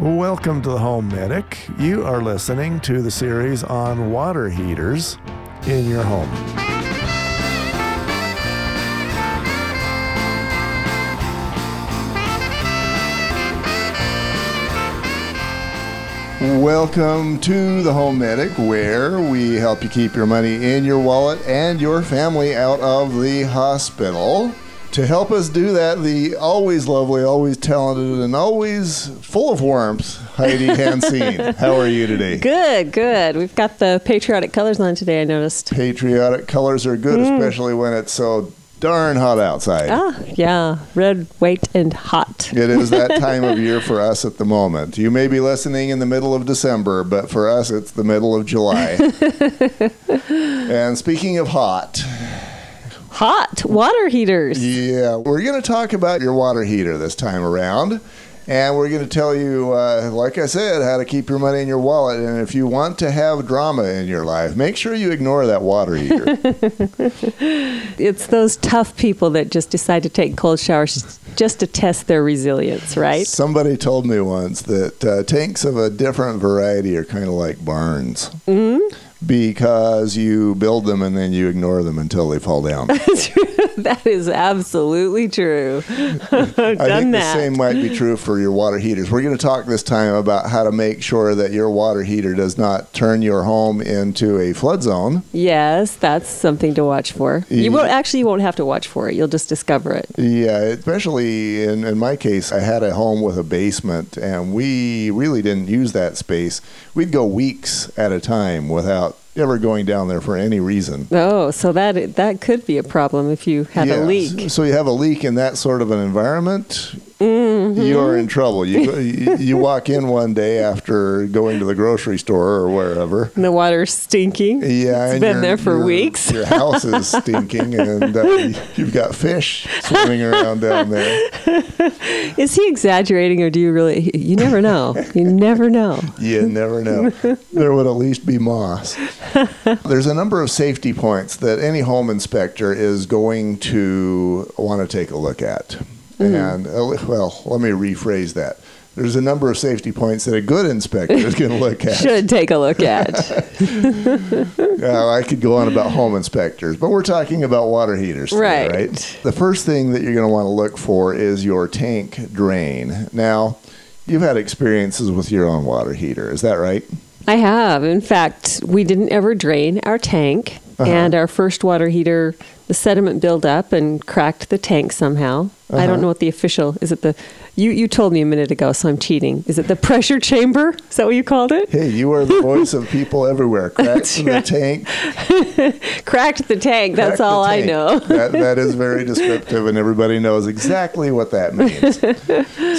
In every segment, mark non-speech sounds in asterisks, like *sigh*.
Welcome to the Home Medic. You are listening to the series on water heaters in your home. Welcome to the Home Medic, where we help you keep your money in your wallet and your family out of the hospital. To help us do that, the always lovely, always talented, and always full of warmth, Heidi Hansine. *laughs* How are you today? Good, good. We've got the patriotic colors on today, I noticed. Patriotic colors are good, especially when it's so darn hot outside. Ah, yeah. Red, white, and hot. It is that *laughs* time of year for us at the moment. You may be listening in the middle of December, but for us, it's the middle of July. *laughs* and speaking of hot, Hot water heaters. yeah, we're going to talk about your water heater this time around. And we're going to tell you, uh, like I said, how to keep your money in your wallet. And if you want to have drama in your life, make sure you ignore that water heater. *laughs* It's those tough people that just decide to take cold showers just to test their resilience, right? Somebody told me once that uh, tanks of a different variety are kind of like barns. Because you build them and then you ignore them until they fall down. *laughs* that is absolutely true. I've *laughs* I think that. the same might be true for your water heaters. We're going to talk this time about how to make sure that your water heater does not turn your home into a flood zone. Yes, that's something to watch for. You won't actually you won't have to watch for it. You'll just discover it. Yeah, especially in, in my case, I had a home with a basement and we really didn't use that space. We'd go weeks at a time without up ever going down there for any reason. Oh, so that that could be a problem if you had Yeah, a leak. So you have a leak in that sort of an environment, Mm-hmm. you're in trouble. You, you walk in one day after going to the grocery store or wherever. And the water's stinking. Yeah, It's and been there for weeks. Your house is stinking, *laughs* and uh, you've got fish swimming around down there. *laughs* Is he exaggerating or do you really? You never know. You never know. You never know. There would at least be moss. *laughs* *laughs* There's a number of safety points that any home inspector is going to want to take a look at. And, uh, well, let me rephrase that. There's a number of safety points that a good inspector is going to look at. *laughs* Should take a look at. *laughs* Uh, I could go on about home inspectors, but we're talking about water heaters, today, Right. right? The first thing that you're going to want to look for is your tank drain. Now, you've had experiences with your own water heater, is that right? I have. In fact, we didn't ever drain our tank, Uh-huh. and our first water heater, the sediment built up and cracked the tank somehow. I Uh-huh. don't know what the official is. It the you you told me a minute ago, so I'm cheating. Is it the pressure chamber? Is that what you called it? Hey, you are the voice of people everywhere. *laughs* Cracks in the tank. *laughs* Cracked the tank. That's crack the all I know. that, that *laughs* is very descriptive, and everybody knows exactly what that means.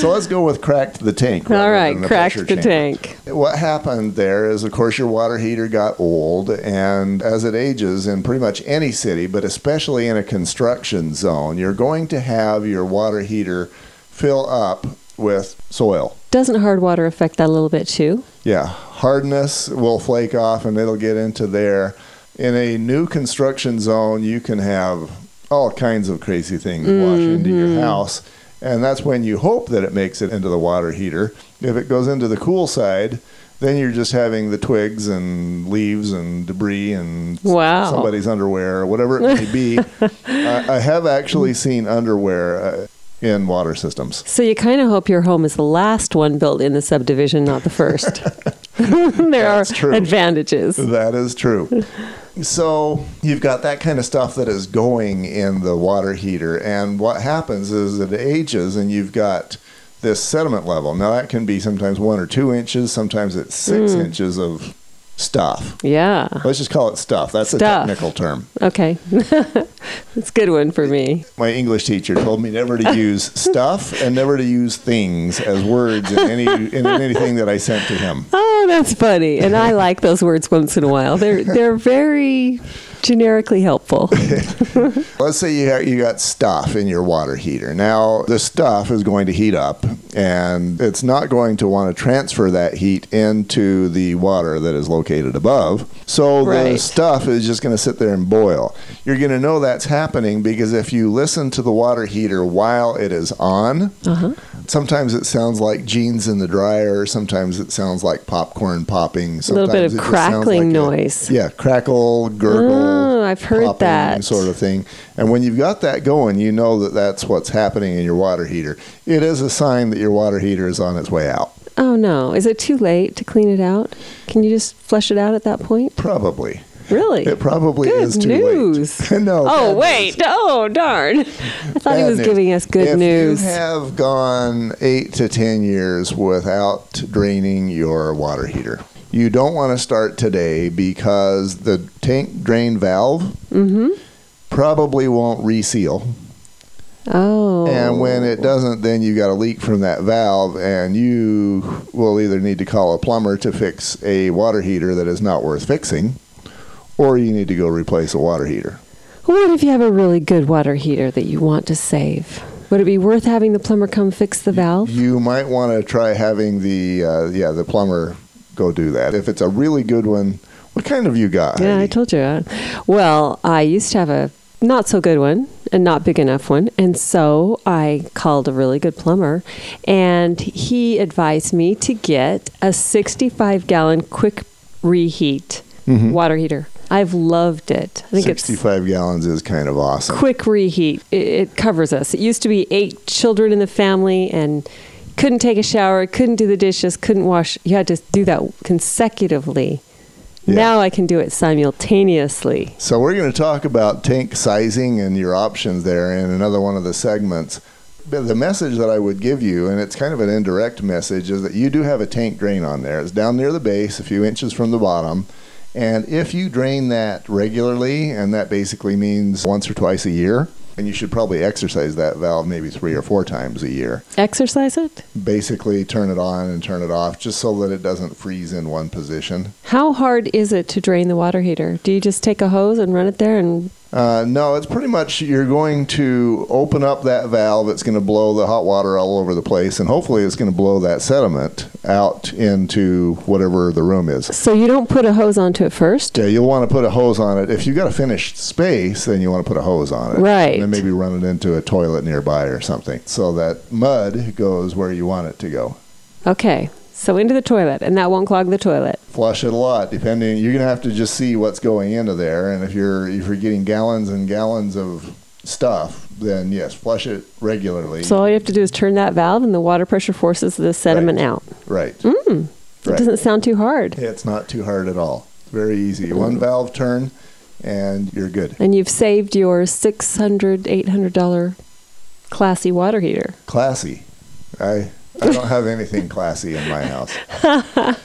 so let's go with cracked the tank. All right, the cracked the chamber. tank. What happened there is, of course, your water heater got old, and as it ages in pretty much any city, but especially in a construction zone, you're going to have your water heater fill up with soil. Doesn't hard water affect that a little bit too? Yeah, hardness will flake off and it'll get into there. In a new construction zone, you can have all kinds of crazy things wash into your house. And that's when you hope that it makes it into the water heater. If it goes into the cool side, then you're just having the twigs and leaves and debris and Wow. somebody's underwear or whatever it may be. *laughs* I, I have actually seen underwear uh, in water systems. So you kind of hope your home is the last one built in the subdivision, not the first. *laughs* *laughs* there That's are true. advantages. That is true. So you've got that kind of stuff that is going in the water heater, and what happens is it ages, and you've got this sediment level. Now that can be sometimes one or two inches, sometimes it's six Hmm. inches of stuff. Yeah. Let's just call it stuff. That's a technical term. Okay. *laughs* That's a good one for me. My English teacher told me never to use *laughs* stuff and never to use things as words in any in anything that I sent to him. Oh, that's funny. And I like those words once in a while. They're they're very Generically helpful. *laughs* *laughs* Let's say you, ha- you got stuff in your water heater. Now, the stuff is going to heat up, and it's not going to want to transfer that heat into the water that is located above. So the stuff is just going to sit there and boil. You're going to know that's happening because if you listen to the water heater while it is on, Uh-huh. sometimes it sounds like jeans in the dryer, sometimes it sounds like popcorn popping. A little bit of it just sounds crackling like a- noise. yeah, crackle, gurgle. Oh, I've heard popping that. sort of thing. And when you've got that going, you know that that's what's happening in your water heater. It is a sign that your water heater is on its way out. Oh no. Is it too late to clean it out? Can you just flush it out at that point? Probably. Really? It probably Good is too news. late. *laughs* no. Oh wait! news. Oh darn! I thought he was news. giving us good if news. you have gone eight to ten years without draining your water heater, you don't want to start today because the tank drain valve mm-hmm. probably won't reseal. Oh. And when it doesn't, then you've got a leak from that valve, and you will either need to call a plumber to fix a water heater that is not worth fixing, or you need to go replace a water heater. What if you have a really good water heater that you want to save? Would it be worth having the plumber come fix the valve? You might want to try having the uh, yeah the plumber go do that. If it's a really good one, what kind of you got? Yeah, I told you. uh, Well, I used to have a not so good one and not big enough one. And so I called a really good plumber and he advised me to get a 65 gallon quick reheat Mhm. water heater. I've loved it. I think it's 65 gallons is kind of awesome. quick reheat. It, it covers us. It used to be eight children in the family and couldn't take a shower, couldn't do the dishes, couldn't wash. You had to do that consecutively. Yeah. Now I can do it simultaneously. So we're going to talk about tank sizing and your options there in another one of the segments. But the message that I would give you, and it's kind of an indirect message, is that you do have a tank drain on there. It's down near the base, a few inches from the bottom. And if you drain that regularly, and that basically means once or twice a year, and you should probably exercise that valve maybe three or four times a year. Exercise it? Basically, turn it on and turn it off just so that it doesn't freeze in one position. How hard is it to drain the water heater? Do you just take a hose and run it there and Uh, no, it's pretty much you're going to open up that valve. It's going to blow the hot water all over the place, and hopefully, it's going to blow that sediment out into whatever the room is. so you don't put a hose onto it first? Yeah, you'll want to put a hose on it. If you've got a finished space, then you want to put a hose on it. Right. And then maybe run it into a toilet nearby or something so that mud goes where you want it to go. Okay. So into the toilet and that won't clog the toilet. flush it a lot depending you're going to have to just see what's going into there and if you're if you're getting gallons and gallons of stuff then yes flush it regularly So all you have to do is turn that valve and the water pressure forces the sediment out. right Mm. It Right. doesn't sound too hard. it's not too hard at all it's very easy one valve turn and you're good And you've saved your $600, $800 classy water heater. classy i i don't have anything classy in my house. *laughs*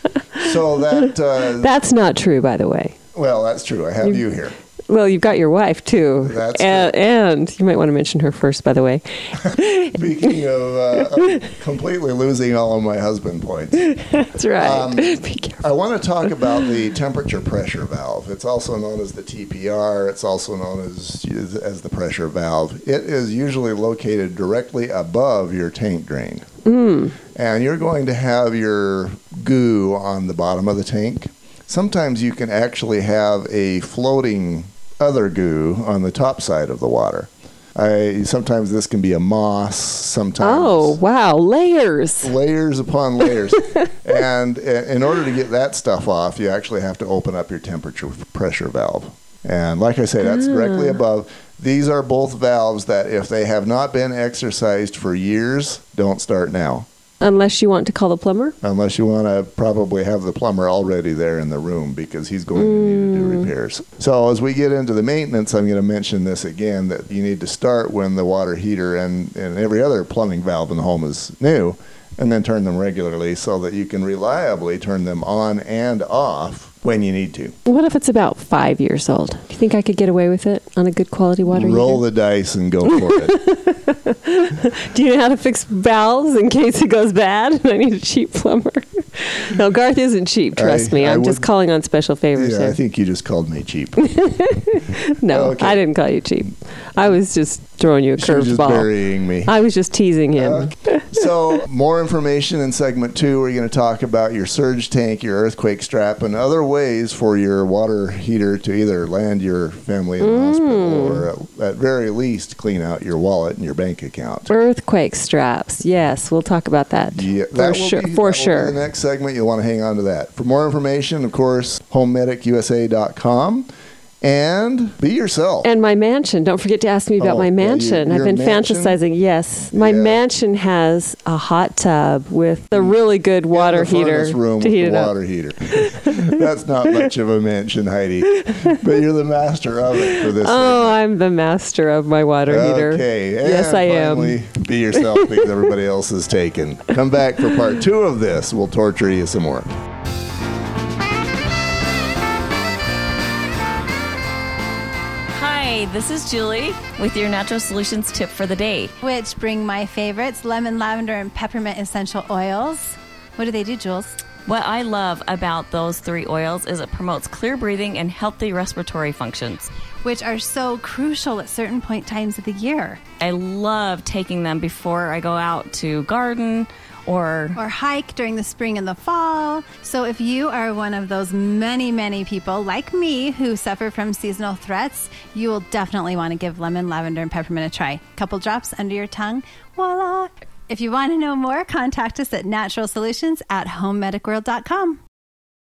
So that uh, That's not true, by the way. well that's true. I have You- you here Well, you've got your wife too. That's and, and you might want to mention her first, by the way. *laughs* speaking of uh, completely losing all of my husband points That's right. Um. *laughs* I want to talk about the temperature pressure valve. It's also known as the TPR. It's also known as as the pressure valve. It is usually located directly above your tank drain. Mm. And you're going to have your goo on the bottom of the tank. Sometimes you can actually have a floating other goo on the top side of the water. I sometimes this can be a moss, sometimes Oh, wow. Layers. layers upon layers. *laughs* and in order to get that stuff off, you actually have to open up your temperature pressure valve. And like I say, that's directly Ah. above. These are both valves that, if they have not been exercised for years, don't start now. Unless you want to call the plumber. Unless you want to probably have the plumber already there in the room because he's going to need to do mm. repairs. So, as we get into the maintenance, I'm going to mention this again that you need to start when the water heater and, and every other plumbing valve in the home is new, and then turn them regularly so that you can reliably turn them on and off when you need to. What if it's about five years old? Do you think I could get away with it on a good quality water Roll heater? the dice and go for it. *laughs* Do you know how to fix valves in case it goes bad and *laughs* I need a cheap plumber? no, Garth isn't cheap. Trust I- me. I I'm just calling on special favors Yeah, here. I think you just called me cheap. *laughs* no, Okay. I didn't call you cheap. I was just throwing you a curveball. burying me. I was just teasing him. So, more information in segment two. We're going to talk about your surge tank, your earthquake strap, and other ways for your water heater to either land your family in the Mm. hospital or, at, at very least, clean out your wallet and your bank account. Earthquake straps. Yes, we'll talk about that. Yeah, for that will sure. be- for that will be sure. the next segment, you'll want to hang on to that. For more information, of course, homemedicusa.com. And be yourself. And my mansion. Don't forget to ask me about Oh, my yeah, you- mansion. I've been mansion? fantasizing. Yes, my Yeah. mansion has a hot tub with a really good water heater room to with heat it up. water heater. *laughs* That's not much of a mansion, Heidi, but you're the master of it for this. Oh, I'm the master of my water segment. heater. Okay. Yes, I am. Be yourself because everybody else is taken. Come back for part two of this. We'll torture you some more. Hi, this is Julie with your Natural Solutions tip for the day. which bring my favorites lemon, lavender, and peppermint essential oils. What do they do, Jules? What I love about those three oils is it promotes clear breathing and healthy respiratory functions. Which are so crucial at certain point times of the year. I love taking them before I go out to garden or Or hike during the spring and the fall. So, if you are one of those many, many people like me who suffer from seasonal threats, you will definitely want to give lemon, lavender, and peppermint a try. Couple drops under your tongue, voila! If you want to know more, contact us at Natural Solutions at homemedicworld.com.